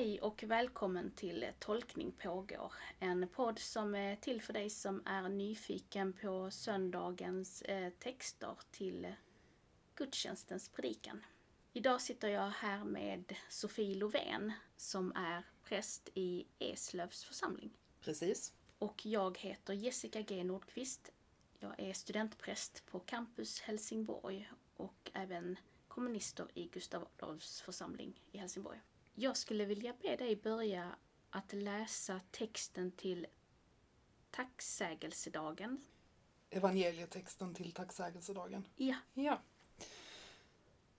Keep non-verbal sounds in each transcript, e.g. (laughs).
Hej och välkommen till Tolkning pågår. En podd som är till för dig som är nyfiken på söndagens eh, texter till gudstjänstens predikan. Idag sitter jag här med Sofie Lovén som är präst i Eslövs församling. Precis. Och jag heter Jessica G Nordqvist. Jag är studentpräst på Campus Helsingborg och även kommunister i Gustav Adolfs församling i Helsingborg. Jag skulle vilja be dig börja att läsa texten till tacksägelsedagen. Evangelietexten till tacksägelsedagen. Ja. Ja.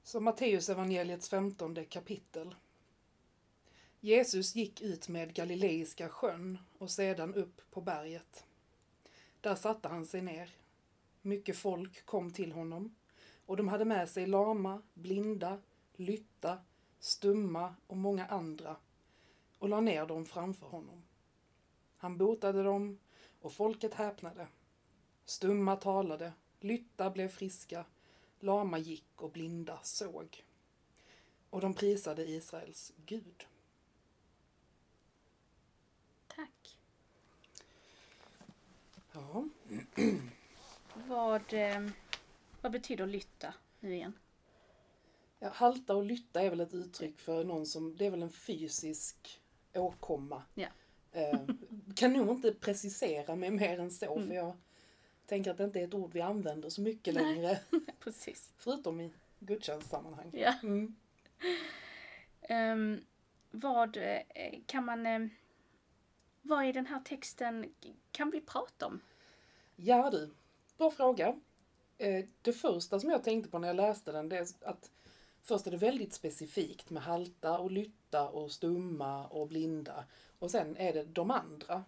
Så Matteus evangeliets femtonde kapitel. Jesus gick ut med Galileiska sjön och sedan upp på berget. Där satte han sig ner. Mycket folk kom till honom och de hade med sig lama, blinda, lytta, stumma och många andra och la ner dem framför honom. Han botade dem och folket häpnade. Stumma talade, lytta blev friska, lama gick och blinda såg. Och de prisade Israels Gud. Tack. Ja, Vad, eh, vad betyder lytta nu igen? Ja, halta och lytta är väl ett uttryck för någon som, det är väl en fysisk åkomma. Ja. Eh, kan nog inte precisera mig mer än så för jag tänker att det inte är ett ord vi använder så mycket Nej. längre. (laughs) Precis. Förutom i gudstjänstsammanhang. Ja. Mm. Ehm, vad eh, kan man... Eh, vad i den här texten kan vi prata om? Ja du, bra fråga. Det första som jag tänkte på när jag läste den det är att först är det väldigt specifikt med halta och lytta och stumma och blinda. Och sen är det de andra.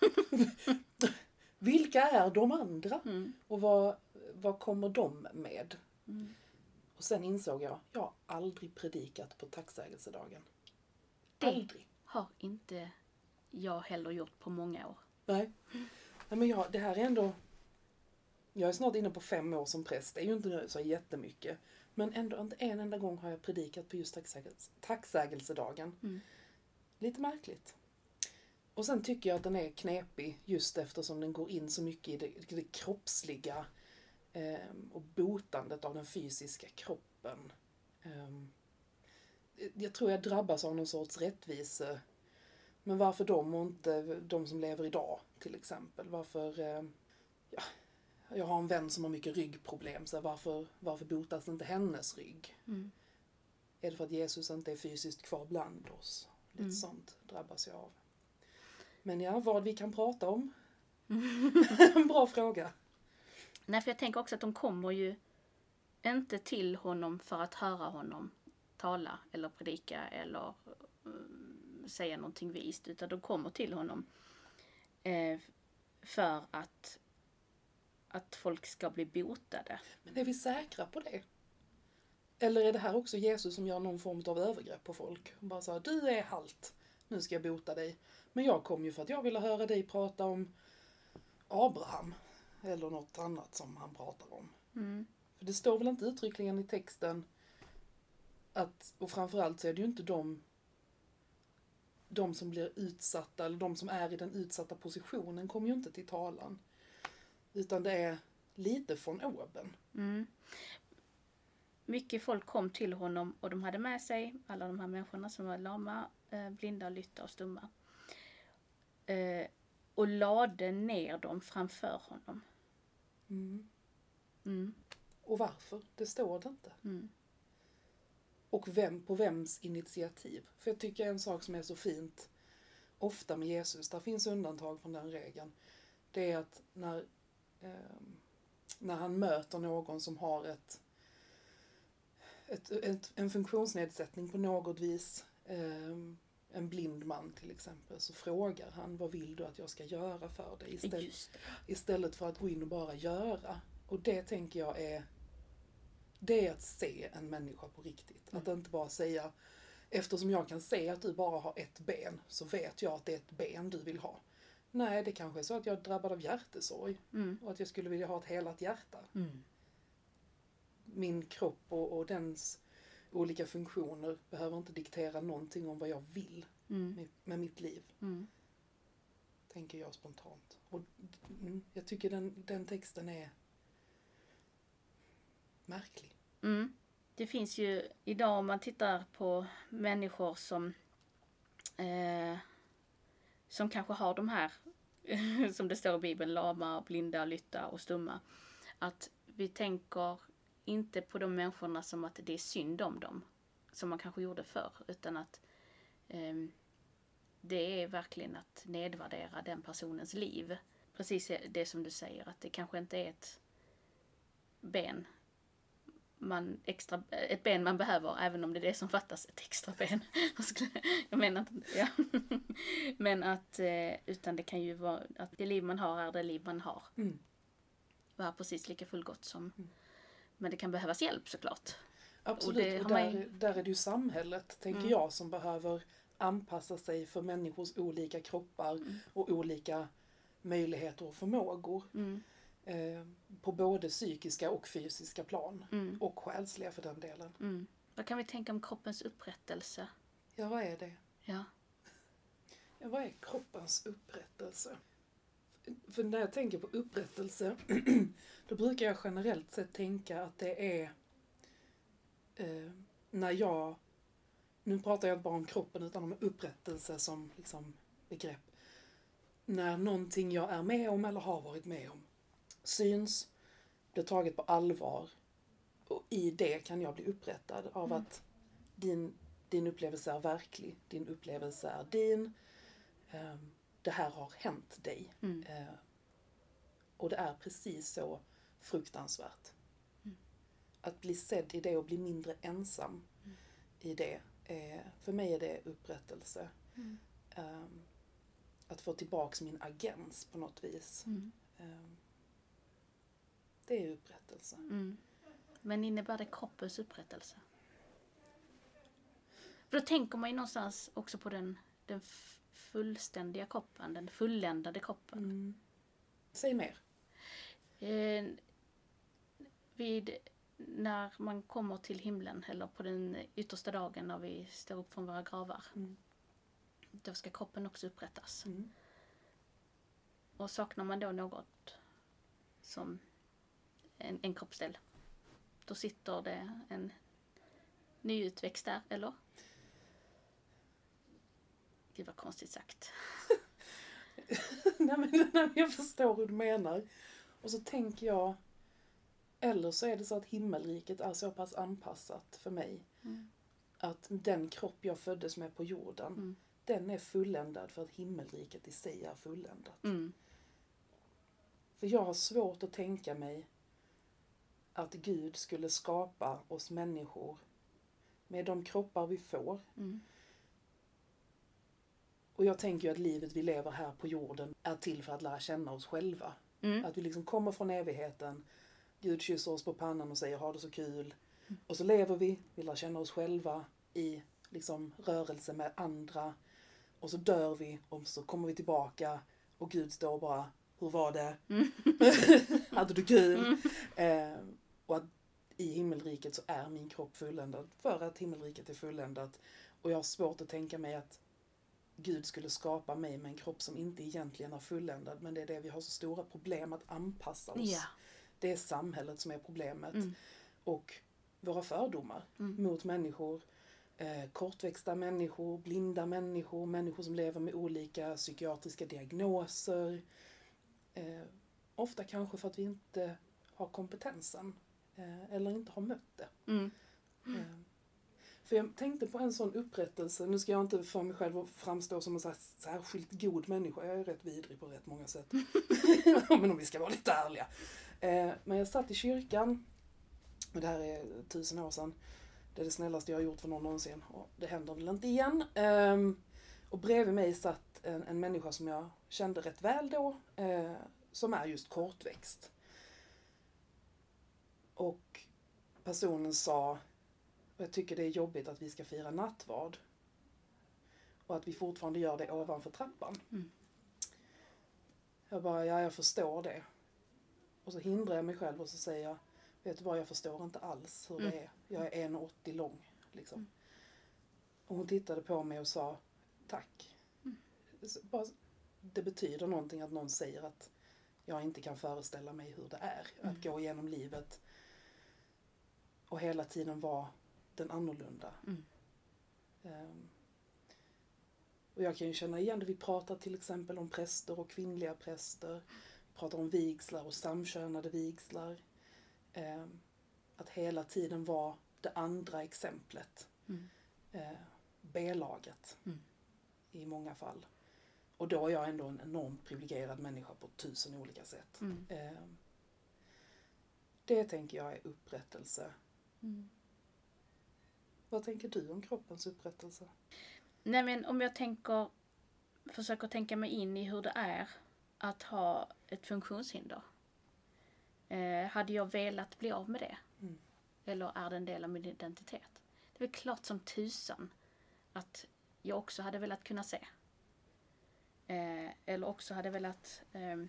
(laughs) Vilka är de andra? Mm. Och vad, vad kommer de med? Mm. Och sen insåg jag, jag har aldrig predikat på tacksägelsedagen. Det Aldrig. har inte jag heller gjort på många år. Nej. Nej men jag, det här är ändå... Jag är snart inne på fem år som präst. Det är ju inte så jättemycket. Men ändå inte en enda gång har jag predikat på just tacksägels, tacksägelsedagen. Mm. Lite märkligt. Och sen tycker jag att den är knepig just eftersom den går in så mycket i det, det kroppsliga eh, och botandet av den fysiska kroppen. Eh, jag tror jag drabbas av någon sorts rättvise men varför de och inte de som lever idag till exempel? Varför... Eh, ja, jag har en vän som har mycket ryggproblem, så varför, varför botas inte hennes rygg? Mm. Är det för att Jesus inte är fysiskt kvar bland oss? Lite Mm. sånt drabbas jag av. Men ja, vad vi kan prata om? en (laughs) bra fråga. Nej, för jag tänker också att de kommer ju inte till honom för att höra honom tala eller predika eller mm, säga någonting vist, utan de kommer till honom eh, för att, att folk ska bli botade. Men är vi säkra på det? Eller är det här också Jesus som gör någon form av övergrepp på folk? Och bara här, du är halt, nu ska jag bota dig. Men jag kom ju för att jag ville höra dig prata om Abraham. Eller något annat som han pratar om. Mm. För det står väl inte uttryckligen i texten att, och framförallt så är det ju inte de, de som blir utsatta, eller de som är i den utsatta positionen kommer ju inte till talan. Utan det är lite från oben. Mm. Mycket folk kom till honom och de hade med sig alla de här människorna som var lama, eh, blinda, lytta och stumma. Eh, och lade ner dem framför honom. Mm. Mm. Och varför? Det står det inte. Mm. Och vem, på vems initiativ? För jag tycker en sak som är så fint, ofta med Jesus, där finns undantag från den regeln, det är att när, när han möter någon som har ett, ett, ett, en funktionsnedsättning på något vis, ehm, en blind man till exempel, så frågar han vad vill du att jag ska göra för dig? Istället, istället för att gå in och bara göra. Och det tänker jag är det är att se en människa på riktigt. Att inte bara säga eftersom jag kan se att du bara har ett ben så vet jag att det är ett ben du vill ha. Nej, det kanske är så att jag är drabbad av hjärtesorg Mm. och att jag skulle vilja ha ett helat hjärta. Mm. Min kropp och, och dens olika funktioner behöver inte diktera någonting om vad jag vill Mm. med, med mitt liv, Mm. tänker jag spontant. Och mm, jag tycker den, den texten är märklig. Mm. Det finns ju idag om man tittar på människor som eh, som kanske har de här (laughs) som det står i Bibeln, lama, blinda, lytta och stumma. Att vi tänker inte på de människorna som att det är synd om dem. Som man kanske gjorde förr. Utan att eh, det är verkligen att nedvärdera den personens liv. Precis det som du säger, att det kanske inte är ett ben man extra, ett ben man behöver även om det är det som fattas, ett extra ben. (laughs) Jag menar inte, ja. (laughs) Men att, eh, utan det kan ju vara att det liv man har är det liv man har. Mm. Och är precis lika fullgott som, Mm. men det kan behövas hjälp såklart. Absolut, och, man där, ju- där är det ju samhället, tänker Mm. jag, som behöver anpassa sig för människors olika kroppar Mm. och olika möjligheter och förmågor. Mm, Eh, på både psykiska och fysiska plan. mm, Och själsliga för den delen. mm. Vad kan vi tänka om kroppens upprättelse? Ja, vad är det? Ja. Ja, vad är kroppens upprättelse? För när jag tänker på upprättelse, (clears throat) då brukar jag generellt sett tänka att det är eh, när jag, nu pratar jag inte bara om kroppen utan om upprättelse som liksom begrepp. När någonting jag är med om eller har varit med om syns, blir taget på allvar och i det kan jag bli upprättad av Mm. att din, din upplevelse är verklig, din upplevelse är din, Ehm, det här har hänt dig. Mm. Eh, och det är precis så fruktansvärt. Mm. Att bli sedd i det och bli mindre ensam Mm. i det, för mig är det upprättelse. Ehm, att få tillbaks min agens på något vis. Mm. Det är upprättelse. Mm. Men innebär det kroppens upprättelse? För då tänker man ju någonstans också på den, den fullständiga kroppen, den fulländade kroppen. Mm. Säg mer. Eh, vid, när man kommer till himlen eller på den yttersta dagen när vi står upp från våra gravar. Mm. Då ska kroppen också upprättas. Mm. Och saknar man då något som en, en kroppsdel, då sitter det en nyutväxt där, eller? Gud vad konstigt sagt. (laughs) nej, men, nej, men jag förstår hur du menar. Och så tänker jag, eller så är det så att himmelriket är så pass anpassat för mig Mm. att den kropp jag föddes med på jorden, Mm. den är fulländad för att himmelriket i sig är fulländat. Mm. För jag har svårt att tänka mig att Gud skulle skapa oss människor med de kroppar vi får. Mm. Och jag tänker ju att livet vi lever här på jorden är till för att lära känna oss själva. Mm. Att vi liksom kommer från evigheten. Gud kysser oss på pannan och säger ha det så kul. Och så lever vi, vi lär känna oss själva i liksom rörelse med andra. Och så dör vi och så kommer vi tillbaka och Gud står bara, hur var det? (laughs) Hade du kul? Eh, och att i himmelriket så är min kropp fulländad för att himmelriket är fulländat. Och jag har svårt att tänka mig att Gud skulle skapa mig med en kropp som inte egentligen är fulländad. Men det är det vi har så stora problem att anpassa oss. Ja. Det är samhället som är problemet. Mm. Och våra fördomar Mm. mot människor. Eh, kortväxta människor, blinda människor, människor som lever med olika psykiatriska diagnoser. Eh, ofta kanske för att vi inte har kompetensen. Eh, eller inte har mött det. Mm. Eh, För jag tänkte på en sån upprättelse, nu ska jag inte för mig själv framstå som en så här särskilt god människa, jag är rätt vidrig på rätt många sätt. (laughs) Men om vi ska vara lite ärliga. Eh, Men jag satt i kyrkan, och det här är tusen år sedan, det är det snällaste jag har gjort för någon någonsin, och det händer väl inte igen. Ehm, Och bredvid mig satt en, en människa som jag kände rätt väl då, som är just kortväxt. Och personen sa, och jag tycker det är jobbigt att vi ska fira nattvard. Och att vi fortfarande gör det ovanför trappan. Mm. Jag bara, ja jag förstår det. Och så hindrar jag mig själv och så säger jag, vet du vad, jag förstår inte alls hur Mm. det är. Jag är 1,80 lång Liksom. Och hon tittade på mig och sa tack. Så Bara, det betyder någonting att någon säger att jag inte kan föreställa mig hur det är att gå igenom livet och hela tiden vara den annorlunda. Mm. Ehm, och jag kan ju känna igen det. Vi pratar till exempel om präster och kvinnliga präster. Vi pratar om vigslar och samkönade vigslar. Ehm, att hela tiden vara det andra exemplet. Mm. Eh, B-laget Mm. i många fall. Och då är jag ändå en enormt privilegierad människa på tusen olika sätt. Mm. Ehm, det tänker jag är upprättelse. Mm. Vad tänker du om kroppens upprättelse? Nej men om jag tänker, försöker tänka mig in i hur det är att ha ett funktionshinder. Eh, hade jag velat bli av med det? Mm. Eller är det en del av min identitet? Det är väl klart som tusan att jag också hade velat kunna se. Eh, eller också hade velat ehm,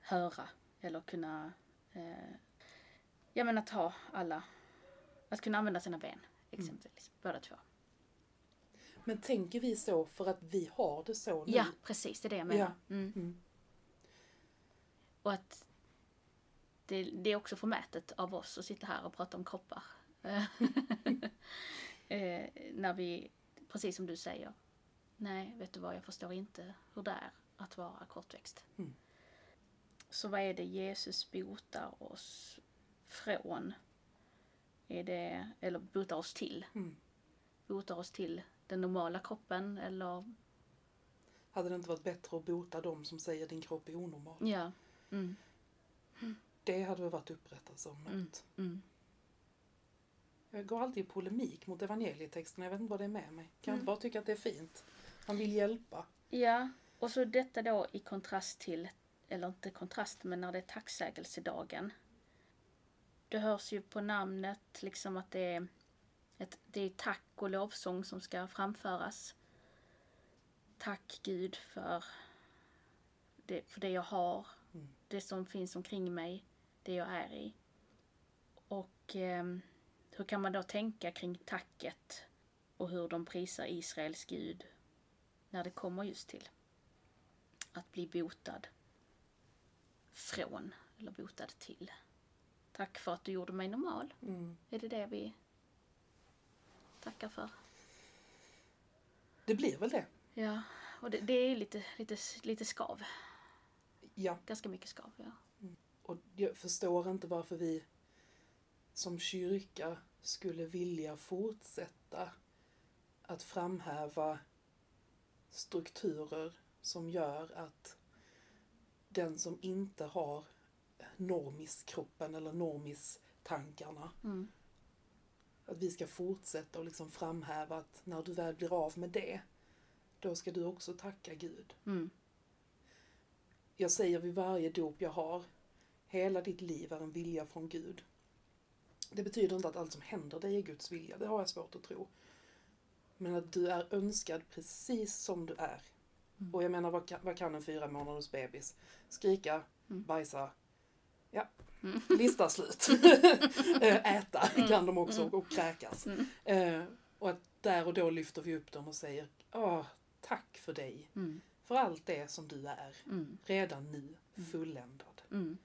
höra eller kunna, eh, men att ha alla, att kunna använda sina ben exempelvis, båda två. Men tänker vi så för att vi har det så nu? Ja, precis. Det är det jag menar. Ja. Mm. Mm. Och att det, det är också förmätet av oss att sitta här och prata om kroppar. (laughs) eh, när vi, precis som du säger, nej, vet du vad, jag förstår inte hur det är att vara kortväxt. Mm. Så vad är det Jesus botar oss från? Är det, eller botar oss till? Mm. Botar oss till den normala kroppen eller, Hade det inte varit bättre att bota dem som säger din kropp är onormal? ja. Mm, Det hade väl varit upprättelse om något. Mm. mm. Jag går alltid i polemik mot evangelietexterna. Jag vet inte vad det är med mig. Kan jag Mm. inte bara tycka att det är fint? Han vill hjälpa. Ja, och så detta då i kontrast till, eller inte kontrast, men när det är tacksägelsedagen. Det hörs ju på namnet liksom att det är, ett, det är tack och lovsång som ska framföras. Tack Gud för det, för det jag har, Mm. det som finns omkring mig, det jag är i. Och ehm, hur kan man då tänka kring tacket och hur de prisar Israels Gud när det kommer just till att bli botad från eller botad till. Tack för att du gjorde mig normal. Mm. Är det det vi tackar för? Det blir väl det. Ja, och det, det är lite, lite, lite skav. Ja. Ganska mycket skav, ja. Och jag förstår inte varför vi som kyrka skulle vilja fortsätta att framhäva strukturer som gör att den som inte har normiskroppen eller normistankarna Mm. att vi ska fortsätta och liksom framhäva att när du väl blir av med det då ska du också tacka Gud. Mm. Jag säger vid varje dop jag har, hela ditt liv är en vilja från Gud. Det betyder inte att allt som händer dig är Guds vilja, det har jag svårt att tro. Men att du är önskad precis som du är. Mm. Och jag menar, vad kan, vad kan en fyra månaders bebis? Skrika, Mm. bajsa, ja, Mm. (laughs) lista slut. (laughs) Eh, Äta kan de också och kräkas. Mm. Eh, och att där och då lyfter vi upp dem och säger, åh, tack för dig. Mm. För allt det som du är Mm. redan nu fulländad. Mm.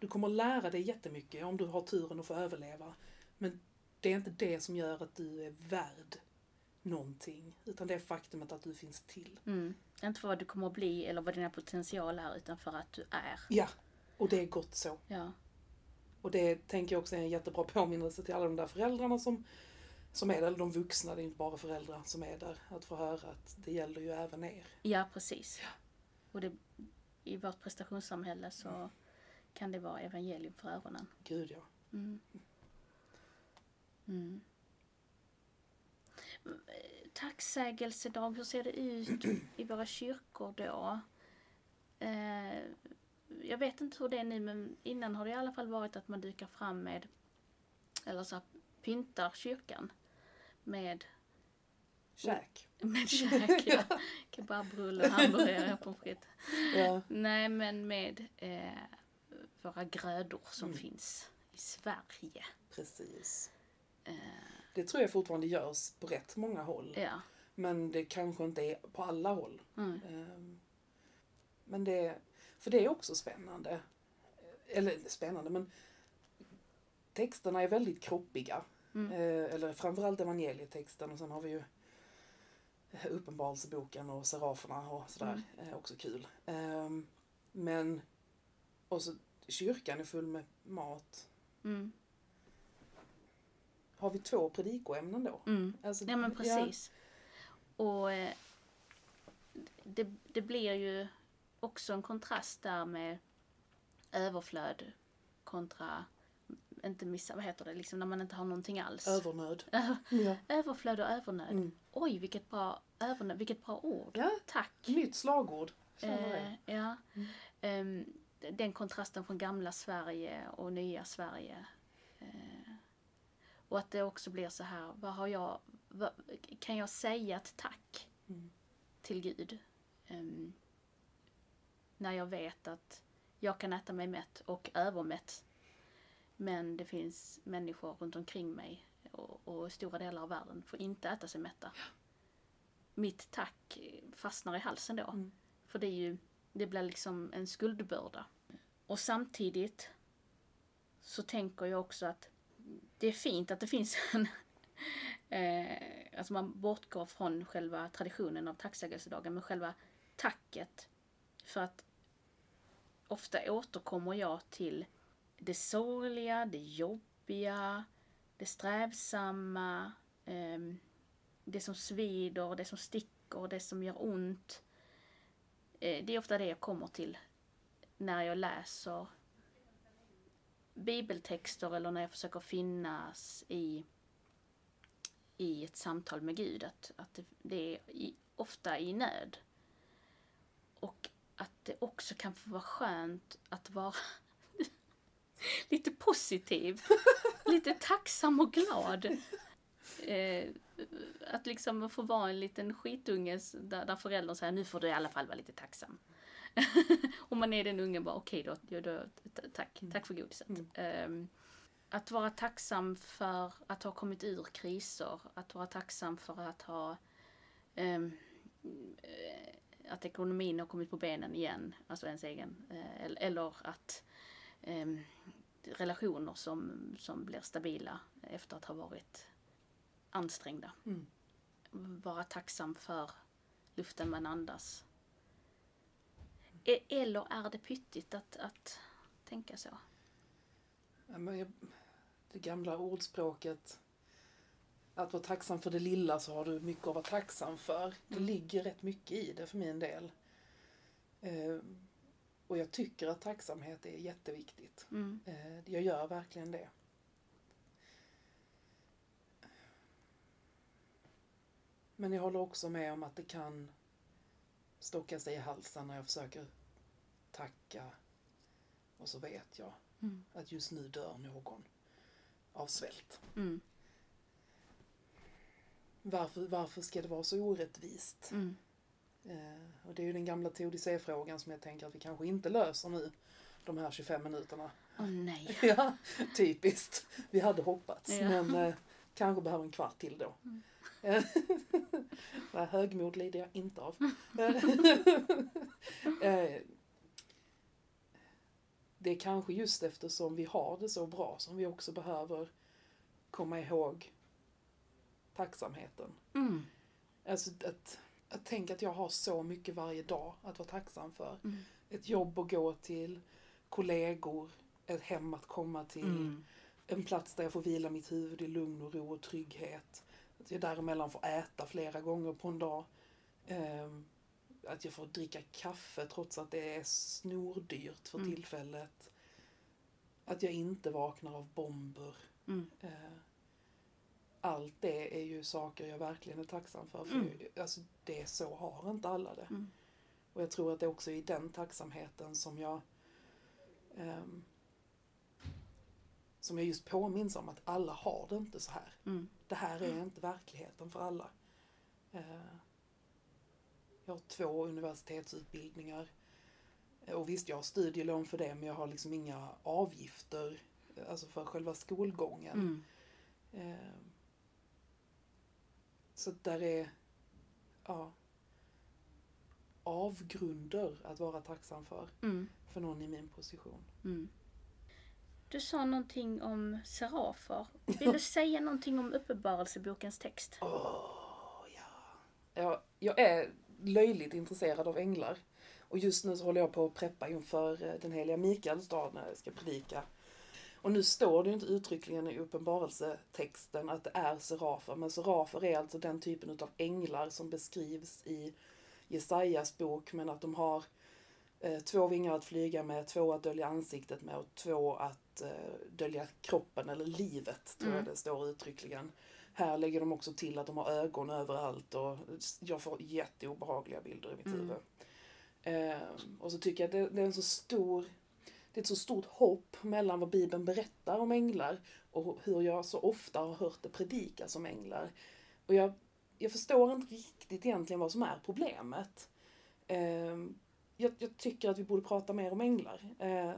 Du kommer lära dig jättemycket om du har turen att få överleva. Men det är inte det som gör att du är värd någonting. Utan det är faktumet att du finns till. Mm. Inte för vad du kommer att bli eller vad dina potential är utan för att du är. Ja, och det är gott så. Ja. Och det tänker jag också är en jättebra påminnelse till alla de där föräldrarna som, som är där, eller de vuxna, det är inte bara föräldrar som är där. Att få höra att det gäller ju även er. Ja, precis. Och det, i vårt prestationssamhälle så kan det vara evangelium för öronen. Gud ja. Mm. Mm. Tacksägelsedag, hur ser det ut i våra kyrkor då? Eh, jag vet inte hur det är nu men innan har det i alla fall varit att man dukar fram med, eller så här, pyntar kyrkan med, Käk. (laughs) med käk, (laughs) ja. kebabrullar, hamburgare, (laughs) pommes frites. Ja. Nej, men med eh, våra grödor som Mm. finns i Sverige. Precis. Eh, Det tror jag fortfarande görs på rätt många håll. Ja. Men det kanske inte är på alla håll. Mm. Ehm, Men det, för det är också spännande. Eller spännande, men texterna är väldigt kroppiga. Mm. Eh, Eller framförallt evangelietexten och sen har vi ju Uppenbarelseboken och Seraferna och sådär. Eh, Också kul. Ehm, Men, och så kyrkan är full med mat. Mm. Har vi två predikoämnen då? Mm. Alltså, Ja men precis. Och eh, det, det blir ju också en kontrast där med överflöd kontra inte missa, vad heter det, liksom när man inte har någonting alls. Övernöd. (laughs) Ja. Överflöd och övernöd. Mm. Oj, vilket bra, övernöd, vilket bra ord. ja, Tack. nytt slagord. Eh, ja. Mm. Ehm, den kontrasten från gamla Sverige och nya Sverige. Eh, och att det också blir så här, vad har jag, vad, kan jag säga ett tack Mm. till Gud? Ehm, när jag vet att jag kan äta mig mätt och övermätt. Men det finns människor runt omkring mig och, och stora delar av världen får inte äta sig mätta. Mitt tack fastnar i halsen då. Mm. För det är ju, det blir liksom en skuldbörda. Och samtidigt så tänker jag också att det är fint att det finns (laughs) en... Eh, alltså man bortgår från själva traditionen av tacksägelsedagen, men själva tacket. För att ofta återkommer jag till det sorgliga, det jobbiga, det strävsamma, ehm, det som svider, det som sticker, det som gör ont. Eh, det är ofta det jag kommer till när jag läser bibeltexter eller när jag försöker finnas i, i ett samtal med Gud. Att, att det, det är i, ofta i nöd. Och att det också kan få vara skönt att vara (laughs) lite positiv. (laughs) lite tacksam och glad. Eh, att liksom få vara en liten skitunge där, där föräldern säger nu får du i alla fall vara lite tacksam. (laughs) och man är den ungen bara okej då, ja, då t- tack, tack för godiset. Mm. Ehm, att vara tacksam för att ha kommit ur kriser, att vara tacksam för att ha eh, att ekonomin har kommit på benen igen, alltså ens egen, eh, eller, att ehm, relationer som, som blir stabila efter att ha varit ansträngda. Mm. Vara tacksam för luften man andas. E- Eller är det pyttigt att, att tänka så? Ja, men jag, det gamla ordspråket att vara tacksam för det lilla så har du mycket att vara tacksam för. Det Mm. ligger rätt mycket i det för min del. Eh, och jag tycker att tacksamhet är jätteviktigt. Mm. Eh, jag gör verkligen det. Men jag håller också med om att det kan stocka sig i halsen när jag försöker tacka och så vet jag Mm. att just nu dör någon av svält. Mm. Varför, varför ska det vara så orättvist? Mm. Eh, och det är ju den gamla TODC-frågan som jag tänker att vi kanske inte löser nu, de här 25 minuterna. Åh nej. (laughs) ja, typiskt. Vi hade hoppats, Ja. men eh, kanske behöver en kvart till då. Mm. (laughs) Högmod lider jag inte av. (laughs) Eh, det är kanske just eftersom vi har det så bra som vi också behöver komma ihåg tacksamheten. Mm. Alltså att, att tänka att jag har så mycket varje dag att vara tacksam för. Mm. Ett jobb att gå till, kollegor, ett hem att komma till, Mm. en plats där jag får vila mitt huvud i lugn och ro och trygghet. Att jag däremellan får äta flera gånger på en dag. Ehm, att jag får dricka kaffe trots att det är snordyrt för Mm. tillfället. Att jag inte vaknar av bomber. Mm. Eh, allt det är ju saker jag verkligen är tacksam för. för Mm. alltså, det är så har inte alla det. Mm. Och jag tror att det också är i den tacksamheten som jag ehm, som jag just påminns om att alla har det inte så här. Mm. Det här är inte verkligheten för alla. Eh, jag har två universitetsutbildningar. Och visst, jag har studielån för det, men jag har liksom inga avgifter, eh, alltså för själva skolgången. Mm. Eh, Så där är, ja, avgrunder att vara tacksam för, Mm. för någon i min position. Mm. Du sa någonting om serafer. Vill du (laughs) säga någonting om Uppenbarelsebokens text? Åh, ja. Jag, jag är löjligt intresserad av änglar. Och just nu så håller jag på att preppa inför eh, den heliga Mikaels dag när jag ska predika. Och nu står det ju inte uttryckligen i uppenbarelsetexten att det är serafer, men serafer är alltså den typen av änglar som beskrivs i Jesajas bok, men att de har eh, två vingar att flyga med, två att dölja ansiktet med och två att eh, dölja kroppen eller livet, tror jag Mm. det står uttryckligen. Här lägger de också till att de har ögon överallt och jag får jätteobehagliga bilder i mitt Mm. huvud. Eh, och så tycker jag att det, det är en så stor det är ett så stort hopp mellan vad Bibeln berättar om änglar och hur jag så ofta har hört det predikas om änglar. Och jag, jag förstår inte riktigt egentligen vad som är problemet. Eh, jag, jag tycker att vi borde prata mer om änglar. Eh,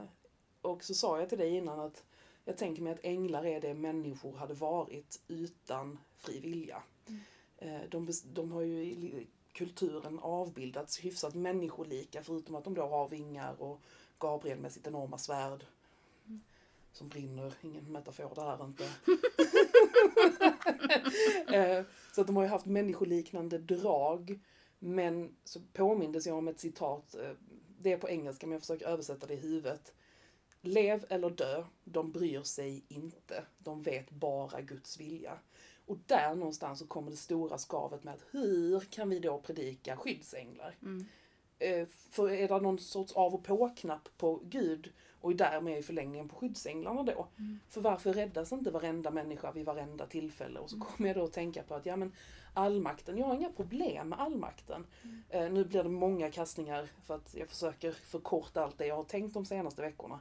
och så sa jag till dig innan att jag tänker mig att änglar är det människor hade varit utan fri vilja. Eh, de, de har ju i kulturen avbildats hyfsat människolika förutom att de då har vingar och Gabriel med sitt enorma svärd. Som brinner, ingen metafor det här inte. (laughs) Eh, så att de har ju haft människoliknande drag. Men så påmindes jag om ett citat, eh, det är på engelska men jag försöker översätta det i huvudet. Lev eller dö, de bryr sig inte. De vet bara Guds vilja. Och där någonstans så kommer det stora skavet med att hur kan vi då predika skyddsänglar? Mm. Eh, För är det någon sorts av och på-knapp på Gud och därmed i förlängningen på skyddsänglarna då? För varför räddas inte varenda människa vid varenda tillfälle? Och så kommer jag då att tänka på att ja men allmakten, jag har inga problem med allmakten. Eh, nu blir det många kastningar för att jag försöker förkorta allt det jag har tänkt de senaste veckorna.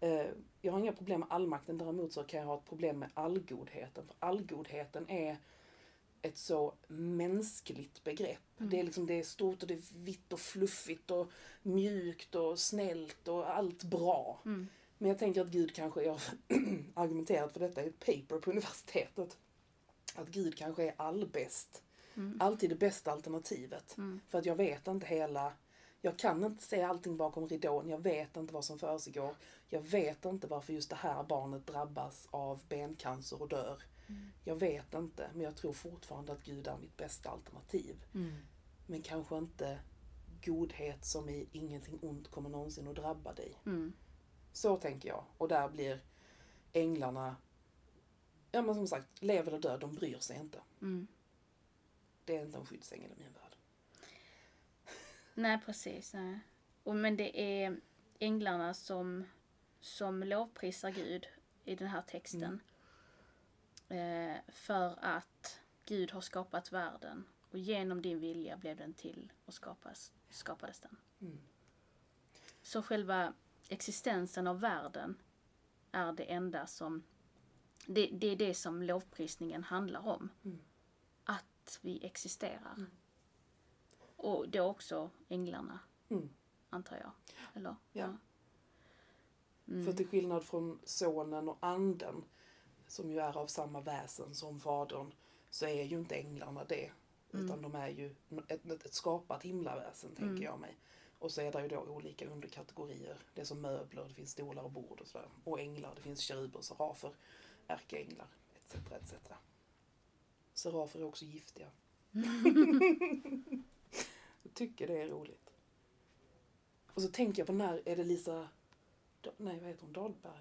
Eh, jag har inga problem med allmakten, däremot så kan jag ha ett problem med allgodheten. För allgodheten är ett så mänskligt begrepp. Det, är liksom, det är stort och det är vitt och fluffigt och mjukt och snällt och allt bra. Mm. Men jag tänker att Gud kanske, jag har (clears throat) argumenterat för detta i ett paper på universitetet, att Gud kanske är allbäst. Alltid det bästa alternativet. Mm. För att jag vet inte hela, jag kan inte se allting bakom ridån, jag vet inte vad som försiggår. Jag vet inte varför just det här barnet drabbas av bencancer och dör. Jag vet inte, men jag tror fortfarande att Gud är mitt bästa alternativ. Mm. Men kanske inte godhet som i ingenting ont kommer någonsin att drabba dig. Mm. Så tänker jag. Och där blir änglarna, ja men som sagt, lev eller död, de bryr sig inte. Mm. Det är inte en skyddsängel i min värld. Nej, precis. Nej. Och, men det är änglarna som, som lovprisar Gud i den här texten. Eh, för att Gud har skapat världen och genom din vilja blev den till och skapas, skapades den. Mm. Så själva existensen av världen är det enda som... Det, det är det som lovprisningen handlar om. Mm. Att vi existerar. Och då också änglarna, Mm. antar jag. Eller? Ja. Mm. För till skillnad från sonen och anden, som ju är av samma väsen som fadern, så är ju inte änglarna det. Utan de är ju ett, ett, skapat himlaväsen, tänker Mm. jag mig. Och så är det ju då olika underkategorier. Det är som möbler, det finns stolar och bord och sådär. Och änglar, det finns keruber, serafer, ärkeänglar, etc. etc. Serafer är också giftiga. (laughs) jag tycker det är roligt. Och så tänker jag på när är det Lisa, nej vad heter hon, Dahlberg?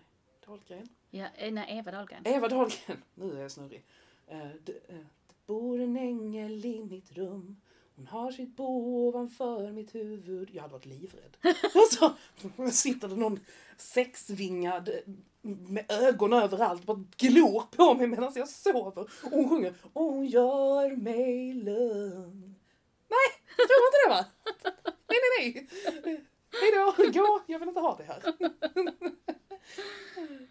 Dahlgren? Ja, eh, nej, Eva Dahlgren. Eva Dahlgren! Nu är jag snurrig. Eh, det, eh, det bor en ängel i mitt rum. Hon har sitt bo ovanför mitt huvud. Jag hade varit livrädd. (laughs) Alltså, sitter det någon sexvingad med ögon överallt bara glor på mig medan jag sover. Och hon sjunger Och hon gör mig lugn. Nej, jag tror inte det va? (laughs) Nej, nej, nej. Hej då, gå. Jag vill inte ha det här. (laughs) (laughs)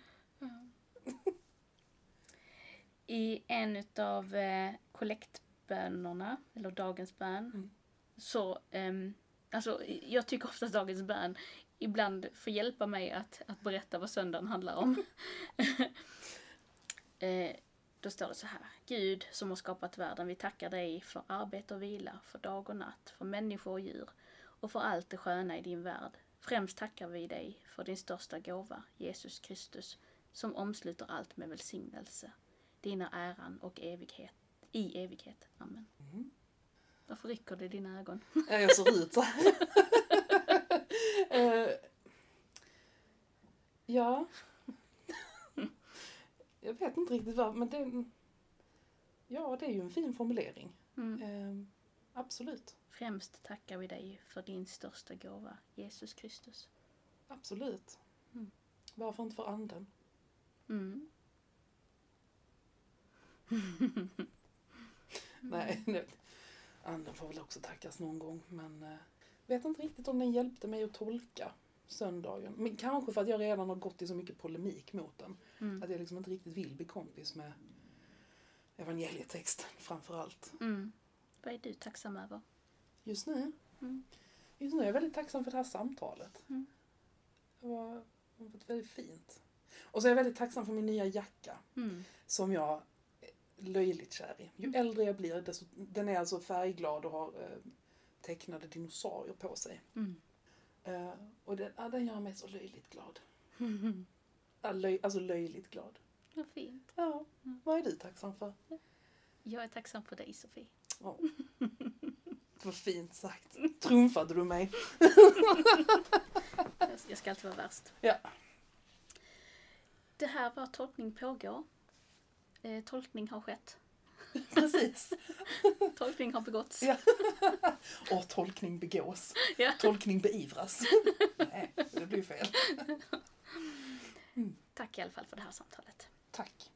I en utav eh, kollektbönerna, eller dagens bön, Mm. så, ehm, alltså jag tycker ofta att dagens bön ibland får hjälpa mig att, att berätta vad söndagen handlar om. (laughs) eh, Då står det så här. Gud som har skapat världen, vi tackar dig för arbete och vila, för dag och natt, för människor och djur och för allt det sköna i din värld. Främst tackar vi dig för din största gåva, Jesus Kristus, som omsluter allt med välsignelse. Dina äran och evighet, i evighet. Amen. Mm. Varför rycker det i dina ögon? Ja, jag ser ut så. (laughs) Eh, ja. Jag vet inte riktigt vad, men det... Ja, det är ju en fin formulering. Mm. Eh, absolut. Främst tackar vi dig för din största gåva, Jesus Kristus. Absolut. Mm. Varför inte för anden? Mm. (laughs) Nej, nu. anden får väl också tackas någon gång, men eh, vet inte riktigt om den hjälpte mig att tolka söndagen. Men kanske för att jag redan har gått i så mycket polemik mot den. Mm. Att jag liksom inte riktigt vill bli kompis med evangelietexten framför allt. Mm. Vad är du tacksam över? Just nu, Mm. just nu är jag väldigt tacksam för det här samtalet. Mm. Det var, det var väldigt fint. Och så är jag väldigt tacksam för min nya jacka. Mm. som jag är löjligt kär i. Ju äldre jag blir, desto, den är alltså färgglad och har eh, tecknade dinosaurier på sig. Mm. Eh, och den, ja, den gör mig så löjligt glad. Mm. (laughs) Ja, löj, alltså löjligt glad. Vad fint. Ja, Mm. vad är du tacksam för? Jag är tacksam för dig, Sofie. Ja. (laughs) Var fint sagt. Trumfade du mig? Jag- ska alltid vara värst. Ja. Det här var Tolkning pågår. Eh, tolkning har skett. (laughs) Precis. Tolkning har begåtts. Ja. (laughs) Och tolkning begås. Ja. Tolkning beivras. (laughs) Nej, det blir fel. Tack i alla fall för det här samtalet. Tack.